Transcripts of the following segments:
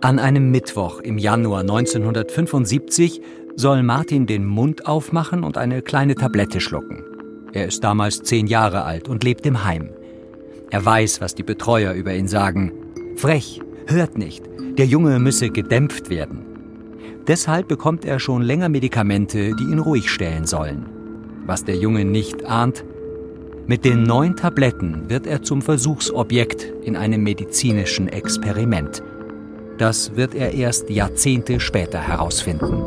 An einem Mittwoch im Januar 1975 soll Martin den Mund aufmachen und eine kleine Tablette schlucken. Er ist damals zehn Jahre alt und lebt im Heim. Er weiß, was die Betreuer über ihn sagen. Frech, hört nicht, der Junge müsse gedämpft werden. Deshalb bekommt er schon länger Medikamente, die ihn ruhig stellen sollen. Was der Junge nicht ahnt, mit den neun Tabletten wird er zum Versuchsobjekt in einem medizinischen Experiment. Das wird er erst Jahrzehnte später herausfinden.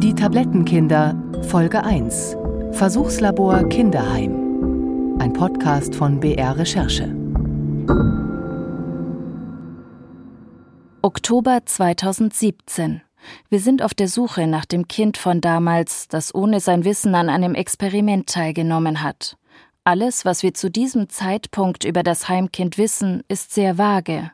Die Tablettenkinder Folge 1 Versuchslabor Kinderheim Ein Podcast von BR Recherche Oktober 2017 wir sind auf der Suche nach dem Kind von damals, das ohne sein Wissen an einem Experiment teilgenommen hat. Alles, was wir zu diesem Zeitpunkt über das Heimkind wissen, ist sehr vage.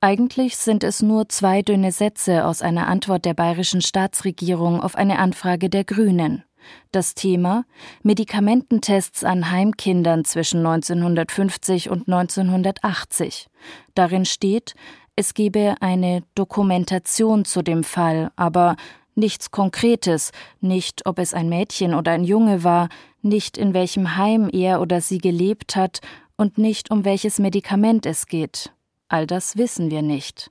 Eigentlich sind es nur zwei dünne Sätze aus einer Antwort der bayerischen Staatsregierung auf eine Anfrage der Grünen. Das Thema Medikamententests an Heimkindern zwischen 1950 und 1980. Darin steht, es gebe eine Dokumentation zu dem Fall, aber nichts Konkretes, nicht ob es ein Mädchen oder ein Junge war, nicht in welchem Heim er oder sie gelebt hat und nicht um welches Medikament es geht. All das wissen wir nicht.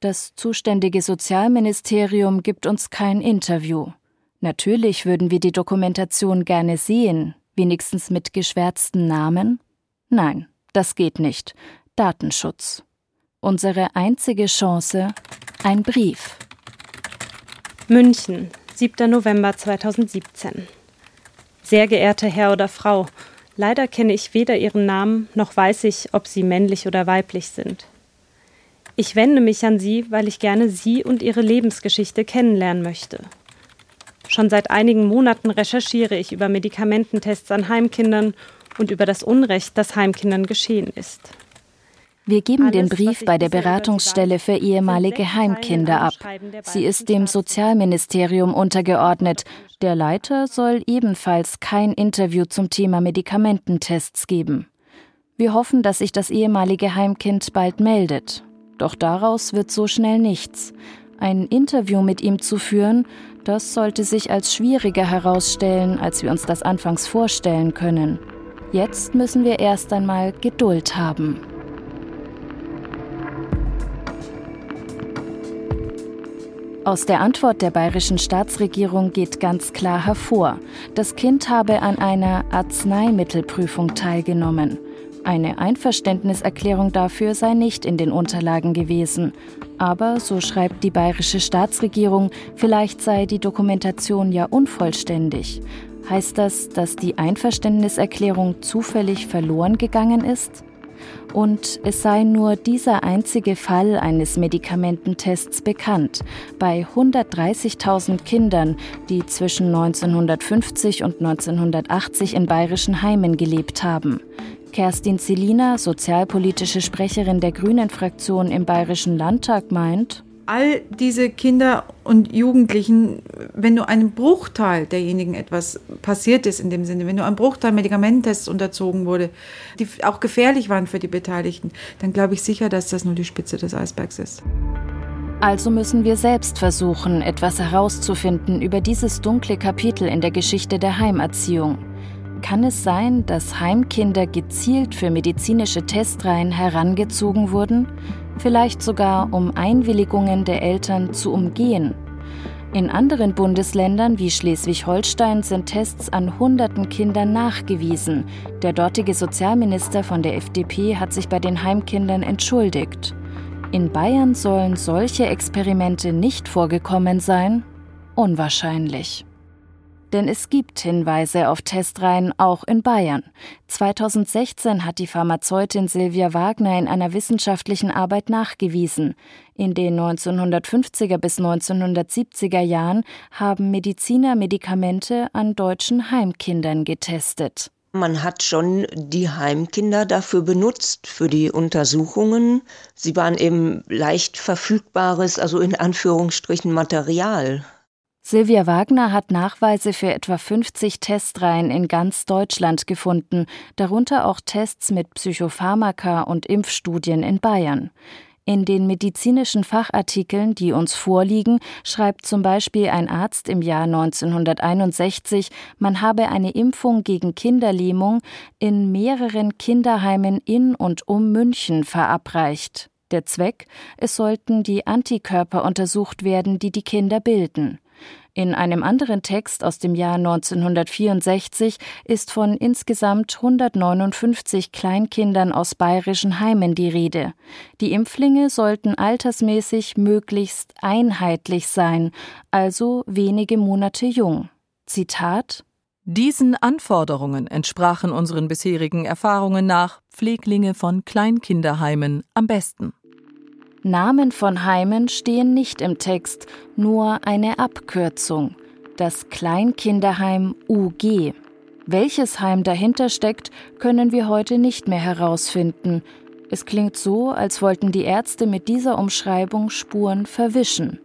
Das zuständige Sozialministerium gibt uns kein Interview. Natürlich würden wir die Dokumentation gerne sehen, wenigstens mit geschwärzten Namen. Nein, das geht nicht. Datenschutz. Unsere einzige Chance ein Brief. München, 7. November 2017. Sehr geehrter Herr oder Frau, leider kenne ich weder Ihren Namen noch weiß ich, ob Sie männlich oder weiblich sind. Ich wende mich an Sie, weil ich gerne Sie und Ihre Lebensgeschichte kennenlernen möchte. Schon seit einigen Monaten recherchiere ich über Medikamententests an Heimkindern und über das Unrecht, das Heimkindern geschehen ist. Wir geben den Brief bei der Beratungsstelle für ehemalige Heimkinder ab. Sie ist dem Sozialministerium untergeordnet. Der Leiter soll ebenfalls kein Interview zum Thema Medikamententests geben. Wir hoffen, dass sich das ehemalige Heimkind bald meldet. Doch daraus wird so schnell nichts. Ein Interview mit ihm zu führen, das sollte sich als schwieriger herausstellen, als wir uns das anfangs vorstellen können. Jetzt müssen wir erst einmal Geduld haben. Aus der Antwort der bayerischen Staatsregierung geht ganz klar hervor, das Kind habe an einer Arzneimittelprüfung teilgenommen. Eine Einverständniserklärung dafür sei nicht in den Unterlagen gewesen. Aber, so schreibt die bayerische Staatsregierung, vielleicht sei die Dokumentation ja unvollständig. Heißt das, dass die Einverständniserklärung zufällig verloren gegangen ist? Und es sei nur dieser einzige Fall eines Medikamententests bekannt bei 130.000 Kindern, die zwischen 1950 und 1980 in bayerischen Heimen gelebt haben. Kerstin Zelina, sozialpolitische Sprecherin der Grünen-Fraktion im Bayerischen Landtag, meint, all diese Kinder und Jugendlichen, wenn nur einem Bruchteil derjenigen etwas passiert ist in dem Sinne, wenn nur ein Bruchteil Medikamententests unterzogen wurde, die auch gefährlich waren für die Beteiligten, dann glaube ich sicher, dass das nur die Spitze des Eisbergs ist. Also müssen wir selbst versuchen, etwas herauszufinden über dieses dunkle Kapitel in der Geschichte der Heimerziehung. Kann es sein, dass Heimkinder gezielt für medizinische Testreihen herangezogen wurden? Vielleicht sogar um Einwilligungen der Eltern zu umgehen. In anderen Bundesländern wie Schleswig-Holstein sind Tests an hunderten Kindern nachgewiesen. Der dortige Sozialminister von der FDP hat sich bei den Heimkindern entschuldigt. In Bayern sollen solche Experimente nicht vorgekommen sein? Unwahrscheinlich. Denn es gibt Hinweise auf Testreihen auch in Bayern. 2016 hat die Pharmazeutin Silvia Wagner in einer wissenschaftlichen Arbeit nachgewiesen. In den 1950er bis 1970er Jahren haben Mediziner Medikamente an deutschen Heimkindern getestet. Man hat schon die Heimkinder dafür benutzt, für die Untersuchungen. Sie waren eben leicht verfügbares, also in Anführungsstrichen Material. Silvia Wagner hat Nachweise für etwa 50 Testreihen in ganz Deutschland gefunden, darunter auch Tests mit Psychopharmaka und Impfstudien in Bayern. In den medizinischen Fachartikeln, die uns vorliegen, schreibt zum Beispiel ein Arzt im Jahr 1961, man habe eine Impfung gegen Kinderlähmung in mehreren Kinderheimen in und um München verabreicht. Der Zweck, es sollten die Antikörper untersucht werden, die die Kinder bilden. In einem anderen Text aus dem Jahr 1964 ist von insgesamt 159 Kleinkindern aus bayerischen Heimen die Rede. Die Impflinge sollten altersmäßig möglichst einheitlich sein, also wenige Monate jung. Zitat Diesen Anforderungen entsprachen unseren bisherigen Erfahrungen nach Pfleglinge von Kleinkinderheimen am besten. Namen von Heimen stehen nicht im Text, nur eine Abkürzung. Das Kleinkinderheim UG. Welches Heim dahinter steckt, können wir heute nicht mehr herausfinden. Es klingt so, als wollten die Ärzte mit dieser Umschreibung Spuren verwischen.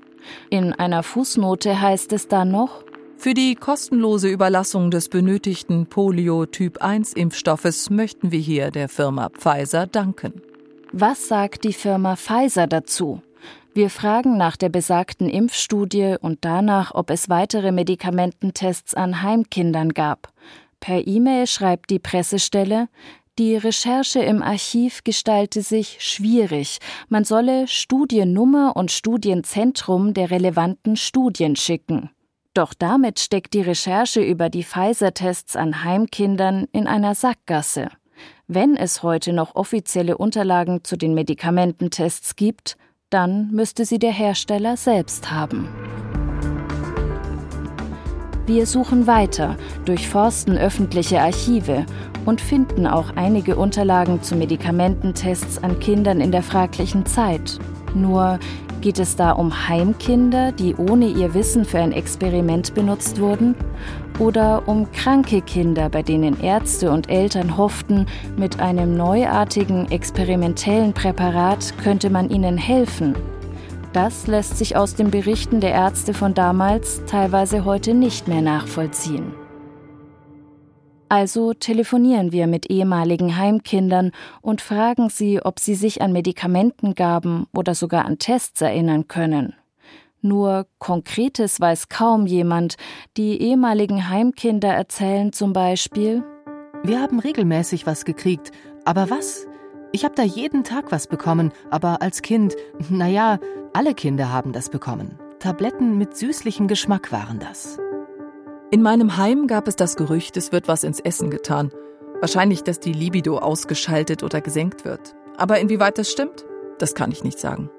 In einer Fußnote heißt es dann noch, für die kostenlose Überlassung des benötigten Polio-Typ-1-Impfstoffes möchten wir hier der Firma Pfizer danken. Was sagt die Firma Pfizer dazu? Wir fragen nach der besagten Impfstudie und danach, ob es weitere Medikamententests an Heimkindern gab. Per E-Mail schreibt die Pressestelle, die Recherche im Archiv gestalte sich schwierig. Man solle Studiennummer und Studienzentrum der relevanten Studien schicken. Doch damit steckt die Recherche über die Pfizer-Tests an Heimkindern in einer Sackgasse. Wenn es heute noch offizielle Unterlagen zu den Medikamententests gibt, dann müsste sie der Hersteller selbst haben. Wir suchen weiter, durchforsten öffentliche Archive und finden auch einige Unterlagen zu Medikamententests an Kindern in der fraglichen Zeit. Nur geht es da um Heimkinder, die ohne ihr Wissen für ein Experiment benutzt wurden? Oder um kranke Kinder, bei denen Ärzte und Eltern hofften, mit einem neuartigen experimentellen Präparat könnte man ihnen helfen? Das lässt sich aus den Berichten der Ärzte von damals teilweise heute nicht mehr nachvollziehen. Also telefonieren wir mit ehemaligen Heimkindern und fragen sie, ob sie sich an Medikamentengaben oder sogar an Tests erinnern können. Nur Konkretes weiß kaum jemand. Die ehemaligen Heimkinder erzählen zum Beispiel Wir haben regelmäßig was gekriegt, aber was? Ich habe da jeden Tag was bekommen, aber als Kind, naja, alle Kinder haben das bekommen. Tabletten mit süßlichem Geschmack waren das. In meinem Heim gab es das Gerücht, es wird was ins Essen getan. Wahrscheinlich, dass die Libido ausgeschaltet oder gesenkt wird. Aber inwieweit das stimmt, das kann ich nicht sagen.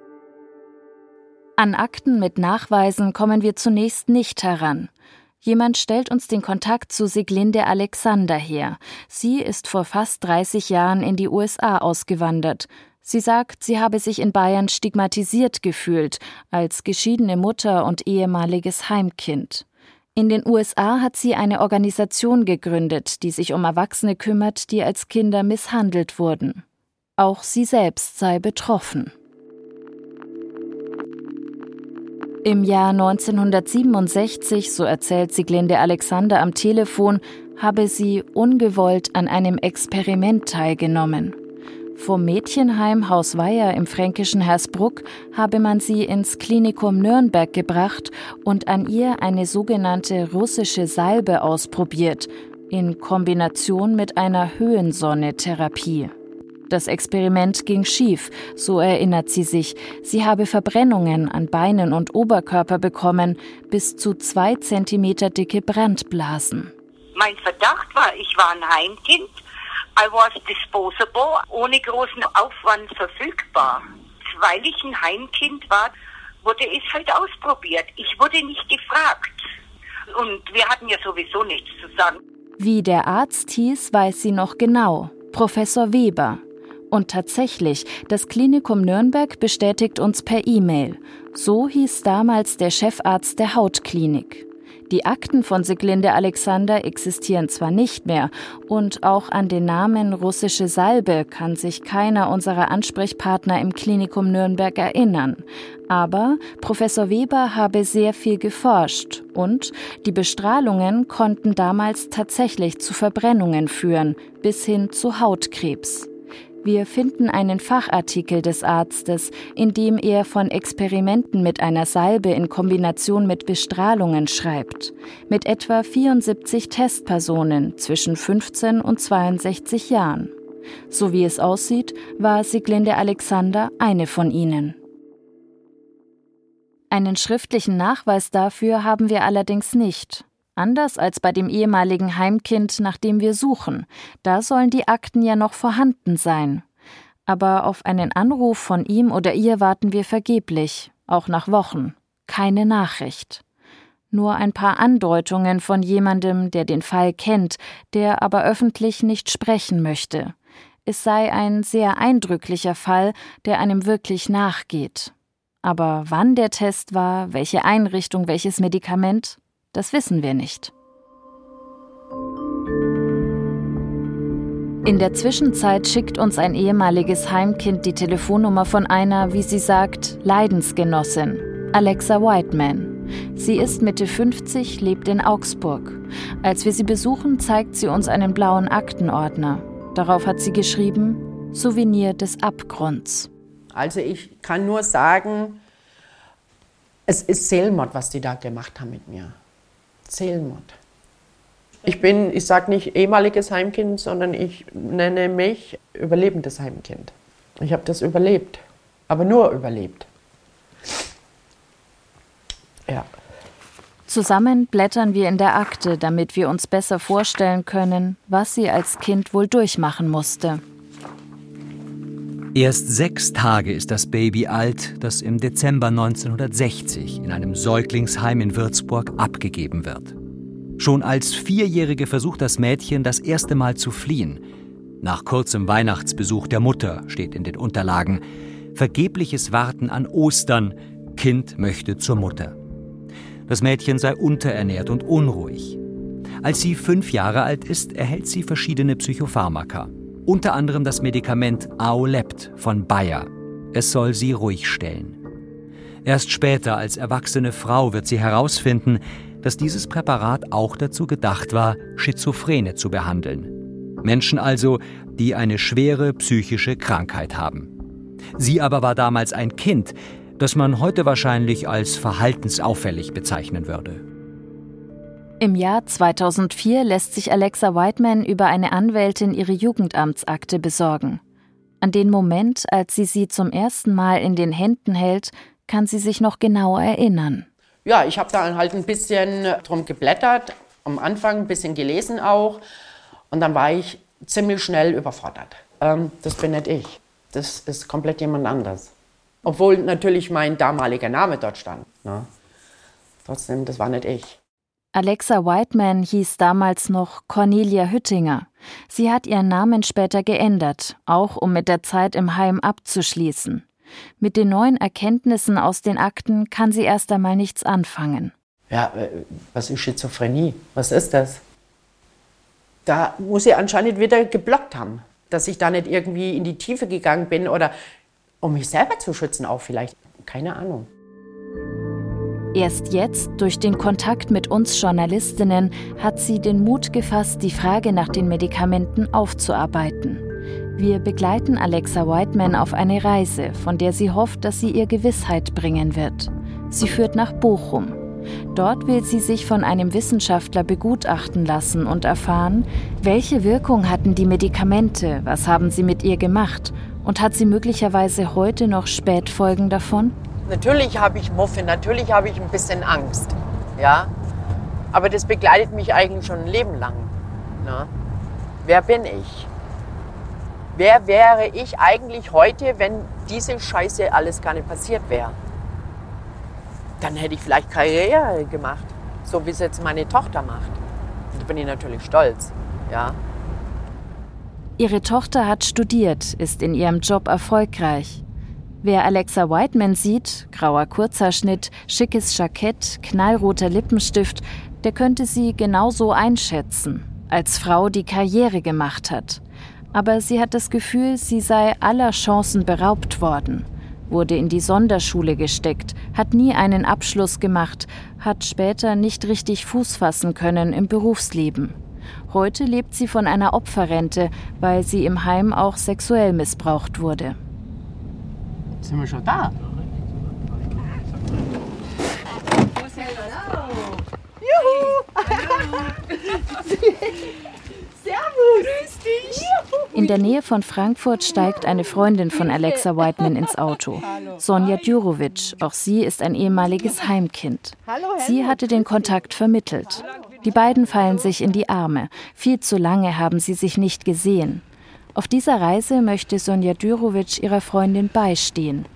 An Akten mit Nachweisen kommen wir zunächst nicht heran. Jemand stellt uns den Kontakt zu Siglinde Alexander her. Sie ist vor fast 30 Jahren in die USA ausgewandert. Sie sagt, sie habe sich in Bayern stigmatisiert gefühlt, als geschiedene Mutter und ehemaliges Heimkind. In den USA hat sie eine Organisation gegründet, die sich um Erwachsene kümmert, die als Kinder misshandelt wurden. Auch sie selbst sei betroffen. Im Jahr 1967, so erzählt Siglinde Alexander am Telefon, habe sie ungewollt an einem Experiment teilgenommen. Vom Mädchenheim Haus Weiher im fränkischen Hersbruck habe man sie ins Klinikum Nürnberg gebracht und an ihr eine sogenannte russische Salbe ausprobiert, in Kombination mit einer Höhensonne-Therapie. Das Experiment ging schief, so erinnert sie sich. Sie habe Verbrennungen an Beinen und Oberkörper bekommen, bis zu zwei Zentimeter dicke Brandblasen. Mein Verdacht war, ich war ein Heimkind I was disposable, ohne großen Aufwand verfügbar. Weil ich ein Heimkind war, wurde es halt ausprobiert. Ich wurde nicht gefragt. Und wir hatten ja sowieso nichts zu sagen. Wie der Arzt hieß, weiß sie noch genau. Professor Weber. Und tatsächlich, das Klinikum Nürnberg bestätigt uns per E-Mail. So hieß damals der Chefarzt der Hautklinik. Die Akten von Siglinde Alexander existieren zwar nicht mehr und auch an den Namen russische Salbe kann sich keiner unserer Ansprechpartner im Klinikum Nürnberg erinnern. Aber Professor Weber habe sehr viel geforscht und die Bestrahlungen konnten damals tatsächlich zu Verbrennungen führen, bis hin zu Hautkrebs. Wir finden einen Fachartikel des Arztes, in dem er von Experimenten mit einer Salbe in Kombination mit Bestrahlungen schreibt, mit etwa 74 Testpersonen zwischen 15 und 62 Jahren. So wie es aussieht, war Siglinde Alexander eine von ihnen. Einen schriftlichen Nachweis dafür haben wir allerdings nicht. Anders als bei dem ehemaligen Heimkind, nach dem wir suchen. Da sollen die Akten ja noch vorhanden sein. Aber auf einen Anruf von ihm oder ihr warten wir vergeblich, auch nach Wochen. Keine Nachricht. Nur ein paar Andeutungen von jemandem, der den Fall kennt, der aber öffentlich nicht sprechen möchte. Es sei ein sehr eindrücklicher Fall, der einem wirklich nachgeht. Aber wann der Test war, welche Einrichtung, welches Medikament, das wissen wir nicht. In der Zwischenzeit schickt uns ein ehemaliges Heimkind die Telefonnummer von einer, wie sie sagt, Leidensgenossin, Alexa Whiteman. Sie ist Mitte 50, lebt in Augsburg. Als wir sie besuchen, zeigt sie uns einen blauen Aktenordner. Darauf hat sie geschrieben: Souvenir des Abgrunds. Also ich kann nur sagen, es ist Seelmord, was die da gemacht haben mit mir. Seelenmord. Ich bin, ich sage nicht ehemaliges Heimkind, sondern ich nenne mich überlebendes Heimkind. Ich habe das überlebt, aber nur überlebt. Ja. Zusammen blättern wir in der Akte, damit wir uns besser vorstellen können, was sie als Kind wohl durchmachen musste. Erst sechs Tage ist das Baby alt, das im Dezember 1960 in einem Säuglingsheim in Würzburg abgegeben wird. Schon als Vierjährige versucht das Mädchen das erste Mal zu fliehen. Nach kurzem Weihnachtsbesuch der Mutter steht in den Unterlagen vergebliches Warten an Ostern, Kind möchte zur Mutter. Das Mädchen sei unterernährt und unruhig. Als sie fünf Jahre alt ist, erhält sie verschiedene Psychopharmaka unter anderem das Medikament Aolept von Bayer. Es soll sie ruhig stellen. Erst später als erwachsene Frau wird sie herausfinden, dass dieses Präparat auch dazu gedacht war, Schizophrene zu behandeln. Menschen also, die eine schwere psychische Krankheit haben. Sie aber war damals ein Kind, das man heute wahrscheinlich als verhaltensauffällig bezeichnen würde. Im Jahr 2004 lässt sich Alexa Whiteman über eine Anwältin ihre Jugendamtsakte besorgen. An den Moment, als sie sie zum ersten Mal in den Händen hält, kann sie sich noch genau erinnern. Ja, ich habe da halt ein bisschen drum geblättert, am Anfang ein bisschen gelesen auch. Und dann war ich ziemlich schnell überfordert. Ähm, das bin nicht ich. Das ist komplett jemand anders. Obwohl natürlich mein damaliger Name dort stand. Ne? Trotzdem, das war nicht ich. Alexa Whiteman hieß damals noch Cornelia Hüttinger. Sie hat ihren Namen später geändert, auch um mit der Zeit im Heim abzuschließen. Mit den neuen Erkenntnissen aus den Akten kann sie erst einmal nichts anfangen. Ja, äh, was ist Schizophrenie? Was ist das? Da muss ich anscheinend wieder geblockt haben, dass ich da nicht irgendwie in die Tiefe gegangen bin oder um mich selber zu schützen auch vielleicht. Keine Ahnung. Erst jetzt, durch den Kontakt mit uns Journalistinnen, hat sie den Mut gefasst, die Frage nach den Medikamenten aufzuarbeiten. Wir begleiten Alexa Whiteman auf eine Reise, von der sie hofft, dass sie ihr Gewissheit bringen wird. Sie führt nach Bochum. Dort will sie sich von einem Wissenschaftler begutachten lassen und erfahren, welche Wirkung hatten die Medikamente, was haben sie mit ihr gemacht und hat sie möglicherweise heute noch Spätfolgen davon? Natürlich habe ich Muffin, natürlich habe ich ein bisschen Angst. Ja? Aber das begleitet mich eigentlich schon ein Leben lang. Ne? Wer bin ich? Wer wäre ich eigentlich heute, wenn diese Scheiße alles gar nicht passiert wäre? Dann hätte ich vielleicht Karriere gemacht, so wie es jetzt meine Tochter macht. Da bin ich natürlich stolz. Ja? Ihre Tochter hat studiert, ist in ihrem Job erfolgreich. Wer Alexa Whiteman sieht, grauer Kurzhaarschnitt, schickes Jackett, knallroter Lippenstift, Der könnte sie genauso einschätzen, als Frau, die Karriere gemacht hat. Aber sie hat das Gefühl, sie sei aller Chancen beraubt worden, wurde in die Sonderschule gesteckt, hat nie einen Abschluss gemacht, hat später nicht richtig Fuß fassen können im Berufsleben. Heute lebt sie von einer Opferrente, weil sie im Heim auch sexuell missbraucht wurde. Sind wir schon da? In der Nähe von Frankfurt steigt eine Freundin von Alexa Whiteman ins Auto. Sonja Djurovic, auch sie ist ein ehemaliges Heimkind. Sie hatte den Kontakt vermittelt. Die beiden fallen sich in die Arme. Viel zu lange haben sie sich nicht gesehen. Auf dieser Reise möchte Sonja Djurovic ihrer Freundin beistehen.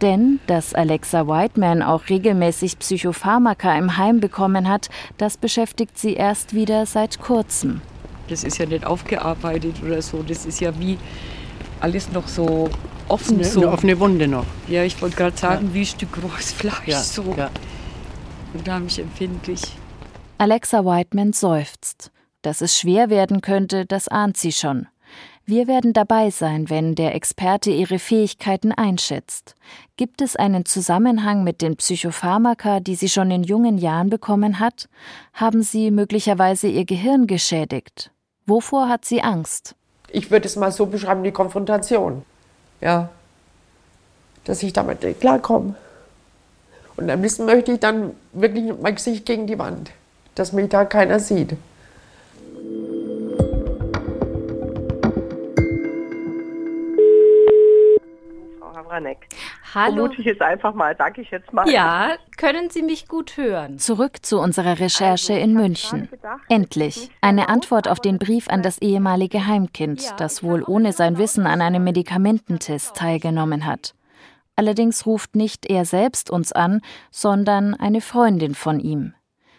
Denn dass Alexa Whiteman auch regelmäßig Psychopharmaka im Heim bekommen hat, das beschäftigt sie erst wieder seit kurzem. Das ist ja nicht aufgearbeitet oder so. Das ist ja wie alles noch so offen. Eine, so. eine offene Wunde noch. Ja, ich wollte gerade sagen, ja. wie ein Stück rohes Fleisch. Ja, so. Ja. Unheimlich empfindlich. Alexa Whiteman seufzt. Dass es schwer werden könnte, das ahnt sie schon. Wir werden dabei sein, wenn der Experte ihre Fähigkeiten einschätzt. Gibt es einen Zusammenhang mit den Psychopharmaka, die sie schon in jungen Jahren bekommen hat? Haben sie möglicherweise ihr Gehirn geschädigt? Wovor hat sie Angst? Ich würde es mal so beschreiben, die Konfrontation. Ja. Dass ich damit klarkomme. Und am liebsten möchte ich dann wirklich mein Gesicht gegen die Wand, dass mich da keiner sieht. Haranek. Hallo. Vermute ich jetzt einfach mal, sage ich jetzt mal. Ja, können Sie mich gut hören? Zurück zu unserer Recherche in München. Endlich eine Antwort auf den Brief an das ehemalige Heimkind, das wohl ohne sein Wissen an einem Medikamententest teilgenommen hat. Allerdings ruft nicht er selbst uns an, sondern eine Freundin von ihm.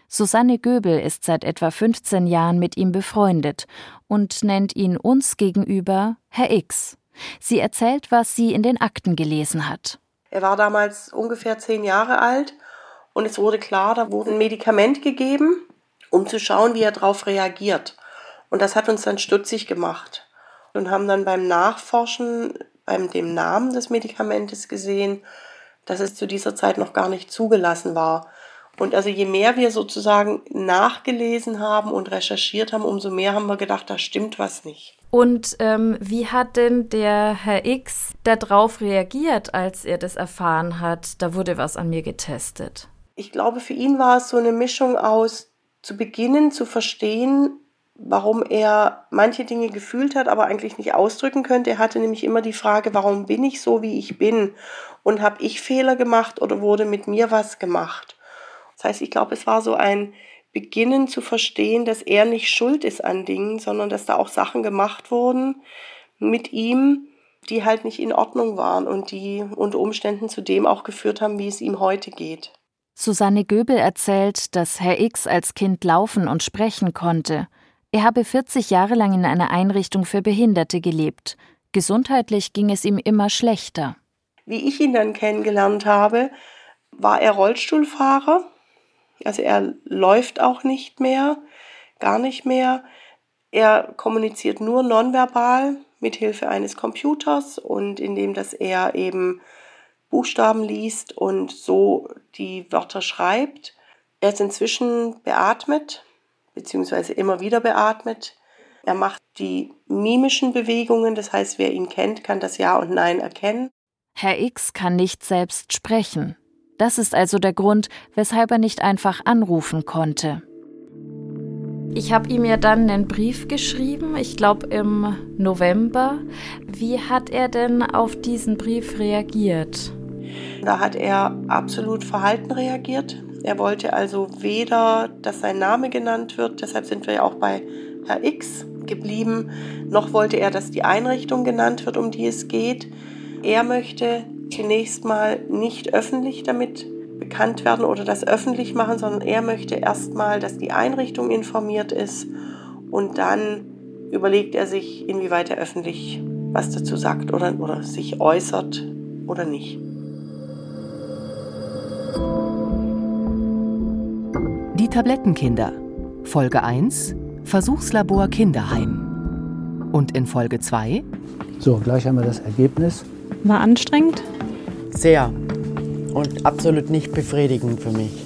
Susanne Göbel ist seit etwa 15 Jahren mit ihm befreundet und nennt ihn uns gegenüber Herr X. Sie erzählt, was sie in den Akten gelesen hat. Er war damals ungefähr zehn Jahre alt und es wurde klar, da wurde ein Medikament gegeben, um zu schauen, wie er darauf reagiert. Und das hat uns dann stutzig gemacht und haben dann beim Nachforschen, beim dem Namen des Medikamentes gesehen, dass es zu dieser Zeit noch gar nicht zugelassen war. Und also je mehr wir sozusagen nachgelesen haben und recherchiert haben, umso mehr haben wir gedacht, da stimmt was nicht. Und ähm, wie hat denn der Herr X darauf reagiert, als er das erfahren hat, da wurde was an mir getestet? Ich glaube, für ihn war es so eine Mischung aus zu beginnen zu verstehen, warum er manche Dinge gefühlt hat, aber eigentlich nicht ausdrücken könnte. Er hatte nämlich immer die Frage, warum bin ich so, wie ich bin? Und habe ich Fehler gemacht oder wurde mit mir was gemacht? Das heißt, ich glaube, es war so ein Beginnen zu verstehen, dass er nicht schuld ist an Dingen, sondern dass da auch Sachen gemacht wurden mit ihm, die halt nicht in Ordnung waren und die unter Umständen zu dem auch geführt haben, wie es ihm heute geht. Susanne Göbel erzählt, dass Herr X als Kind laufen und sprechen konnte. Er habe 40 Jahre lang in einer Einrichtung für Behinderte gelebt. Gesundheitlich ging es ihm immer schlechter. Wie ich ihn dann kennengelernt habe, war er Rollstuhlfahrer also er läuft auch nicht mehr, gar nicht mehr. Er kommuniziert nur nonverbal mit Hilfe eines Computers und indem dass er eben Buchstaben liest und so die Wörter schreibt. Er ist inzwischen beatmet, beziehungsweise immer wieder beatmet. Er macht die mimischen Bewegungen, das heißt, wer ihn kennt, kann das Ja und Nein erkennen. Herr X kann nicht selbst sprechen. Das ist also der Grund, weshalb er nicht einfach anrufen konnte. Ich habe ihm ja dann einen Brief geschrieben, ich glaube im November. Wie hat er denn auf diesen Brief reagiert? Da hat er absolut verhalten reagiert. Er wollte also weder, dass sein Name genannt wird, deshalb sind wir ja auch bei Herr X geblieben, noch wollte er, dass die Einrichtung genannt wird, um die es geht. Er möchte zunächst mal nicht öffentlich damit bekannt werden oder das öffentlich machen, sondern er möchte erstmal, dass die Einrichtung informiert ist und dann überlegt er sich, inwieweit er öffentlich was dazu sagt oder, oder sich äußert oder nicht. Die Tablettenkinder. Folge 1 Versuchslabor Kinderheim. Und in Folge 2 So, gleich haben wir das Ergebnis. War anstrengend? Sehr. Und absolut nicht befriedigend für mich.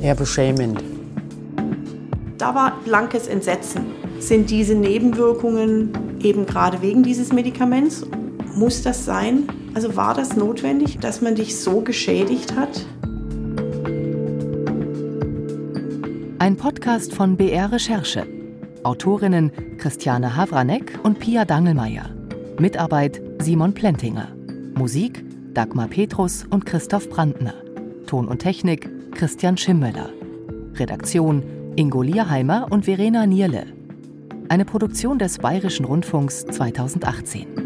Eher beschämend. Da war blankes Entsetzen. Sind diese Nebenwirkungen eben gerade wegen dieses Medikaments? Muss das sein? Also war das notwendig, dass man dich so geschädigt hat? Ein Podcast von BR Recherche. Autorinnen Christiane Havranek und Pia Dangelmeier. Mitarbeit Simon Plentinger. Musik Dagmar Petrus und Christoph Brandner. Ton und Technik Christian Schimmöller. Redaktion Ingo Lierheimer und Verena Nierle. Eine Produktion des Bayerischen Rundfunks 2018.